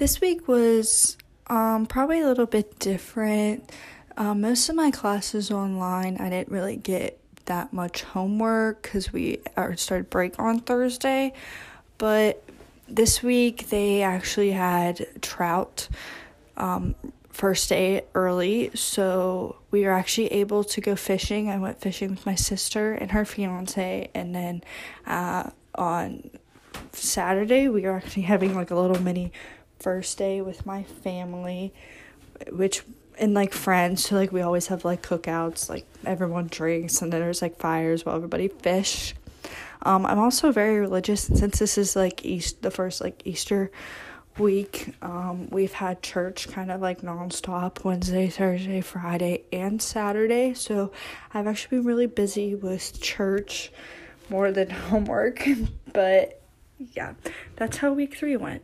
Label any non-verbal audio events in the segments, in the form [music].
This week was um, probably a little bit different. Uh, most of my classes online, I didn't really get that much homework because we started break on Thursday. But this week they actually had trout um, first day early, so we were actually able to go fishing. I went fishing with my sister and her fiance, and then uh, on Saturday we were actually having like a little mini first day with my family, which and like friends. So like we always have like cookouts, like everyone drinks, and then there's like fires while everybody fish. Um, I'm also very religious, and since this is like East, the first like Easter week, um, we've had church kind of like nonstop Wednesday, Thursday, Friday, and Saturday. So I've actually been really busy with church more than [laughs] homework, but yeah, that's how week three went.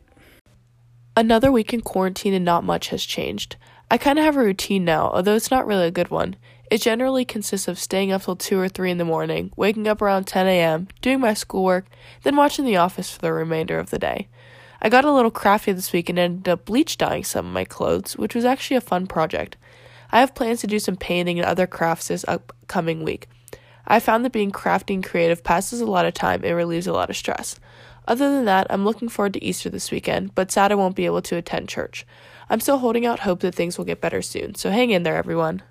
Another week in quarantine and not much has changed. I kind of have a routine now, although it's not really a good one. It generally consists of staying up till 2 or 3 in the morning, waking up around 10 a.m., doing my schoolwork, then watching The Office for the remainder of the day. I got a little crafty this week and ended up bleach dyeing some of my clothes, which was actually a fun project. I have plans to do some painting and other crafts this upcoming week. I found that being crafty and creative passes a lot of time and relieves a lot of stress. Other than that, I'm looking forward to Easter this weekend, but sad I won't be able to attend church. I'm still holding out hope that things will get better soon, so hang in there, everyone.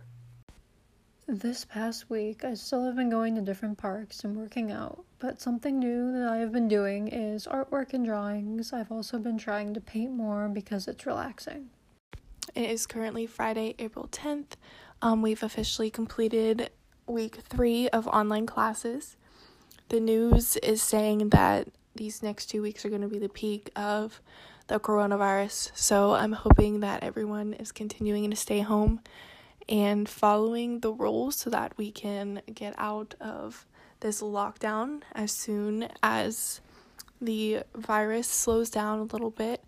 This past week, I still have been going to different parks and working out, but something new that I have been doing is artwork and drawings. I've also been trying to paint more because it's relaxing. It is currently Friday, April 10th. Um, we've officially completed week three of online classes. The news is saying that these next two weeks are going to be the peak of the coronavirus. So I'm hoping that everyone is continuing to stay home and following the rules so that we can get out of this lockdown as soon as the virus slows down a little bit.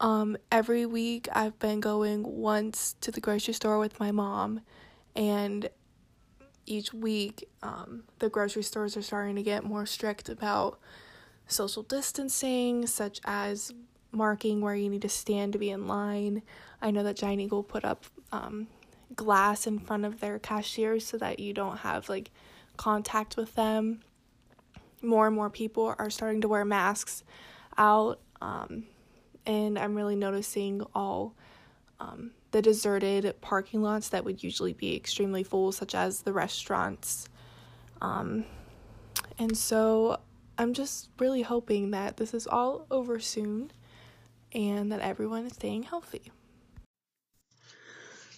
Um, every week I've been going once to the grocery store with my mom, and each week um, the grocery stores are starting to get more strict about social distancing, such as marking where you need to stand to be in line. I know that Giant Eagle put up um, glass in front of their cashiers so that you don't have like contact with them. More and more people are starting to wear masks out, um, and I'm really noticing all um, the deserted parking lots that would usually be extremely full, such as the restaurants. Um, and so I'm just really hoping that this is all over soon and that everyone is staying healthy.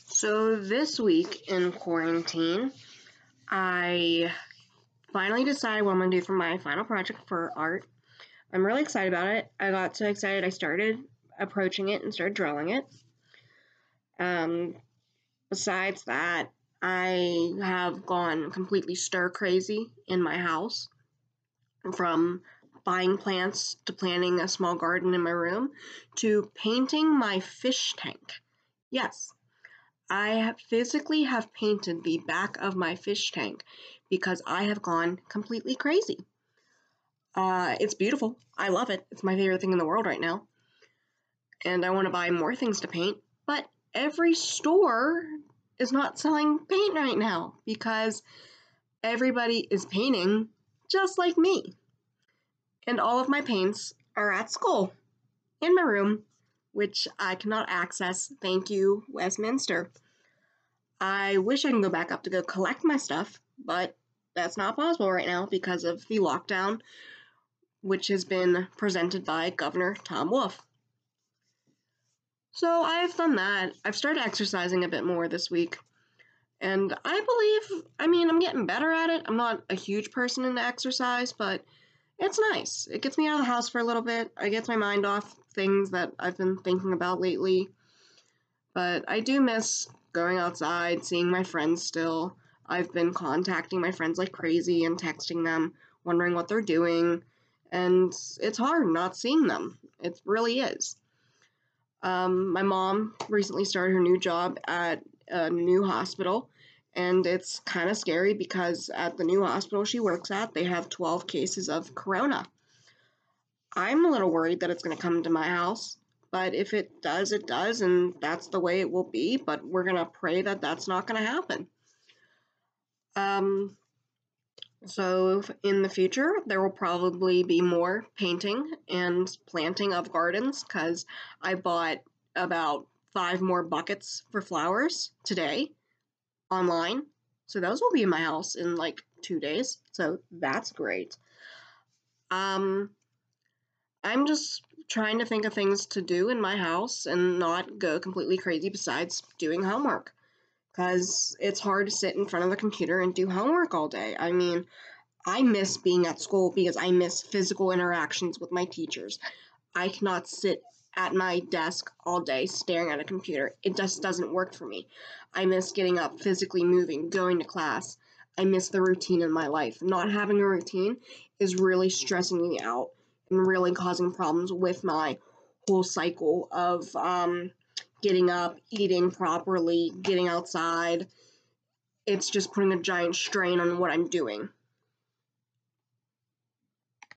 So, this week in quarantine, I finally decided what I'm going to do for my final project for art. I'm really excited about it. I got so excited I started approaching it and started drawing it. Um, besides that, I have gone completely stir crazy in my house from buying plants to planting a small garden in my room to painting my fish tank. Yes, I have physically have painted the back of my fish tank because I have gone completely crazy. Uh, it's beautiful. I love it. It's my favorite thing in the world right now. And I want to buy more things to paint, but every store is not selling paint right now because everybody is painting just like me. And all of my paints are at school in my room, which I cannot access. Thank you, Westminster. I wish I can go back up to go collect my stuff, but that's not possible right now because of the lockdown, which has been presented by Governor Tom Wolf. So I've done that. I've started exercising a bit more this week. And I believe, I mean, I'm getting better at it. I'm not a huge person into exercise, but it's nice. It gets me out of the house for a little bit. It gets my mind off things that I've been thinking about lately. But I do miss going outside, seeing my friends still. I've been contacting my friends like crazy and texting them, wondering what they're doing. And it's hard not seeing them. It really is. Um, my mom recently started her new job at a new hospital, and it's kind of scary because at the new hospital she works at, they have 12 cases of corona. I'm a little worried that it's going to come to my house, But if it does, it does, and that's the way it will be. But we're gonna pray that that's not gonna happen. Um, so in the future, there will probably be more painting and planting of gardens because I bought about five more buckets for flowers today online. So those will be in my house in like two days. So that's great. Um, I'm just trying to think of things to do in my house and not go completely crazy besides doing homework. Because it's hard to sit in front of the computer and do homework all day. I mean, I miss being at school because I miss physical interactions with my teachers. I cannot sit at my desk all day staring at a computer. It just doesn't work for me. I miss getting up, physically moving, going to class. I miss the routine in my life. Not having a routine is really stressing me out and really causing problems with my whole cycle of um, getting up, eating properly, getting outside. It's just putting a giant strain on what I'm doing.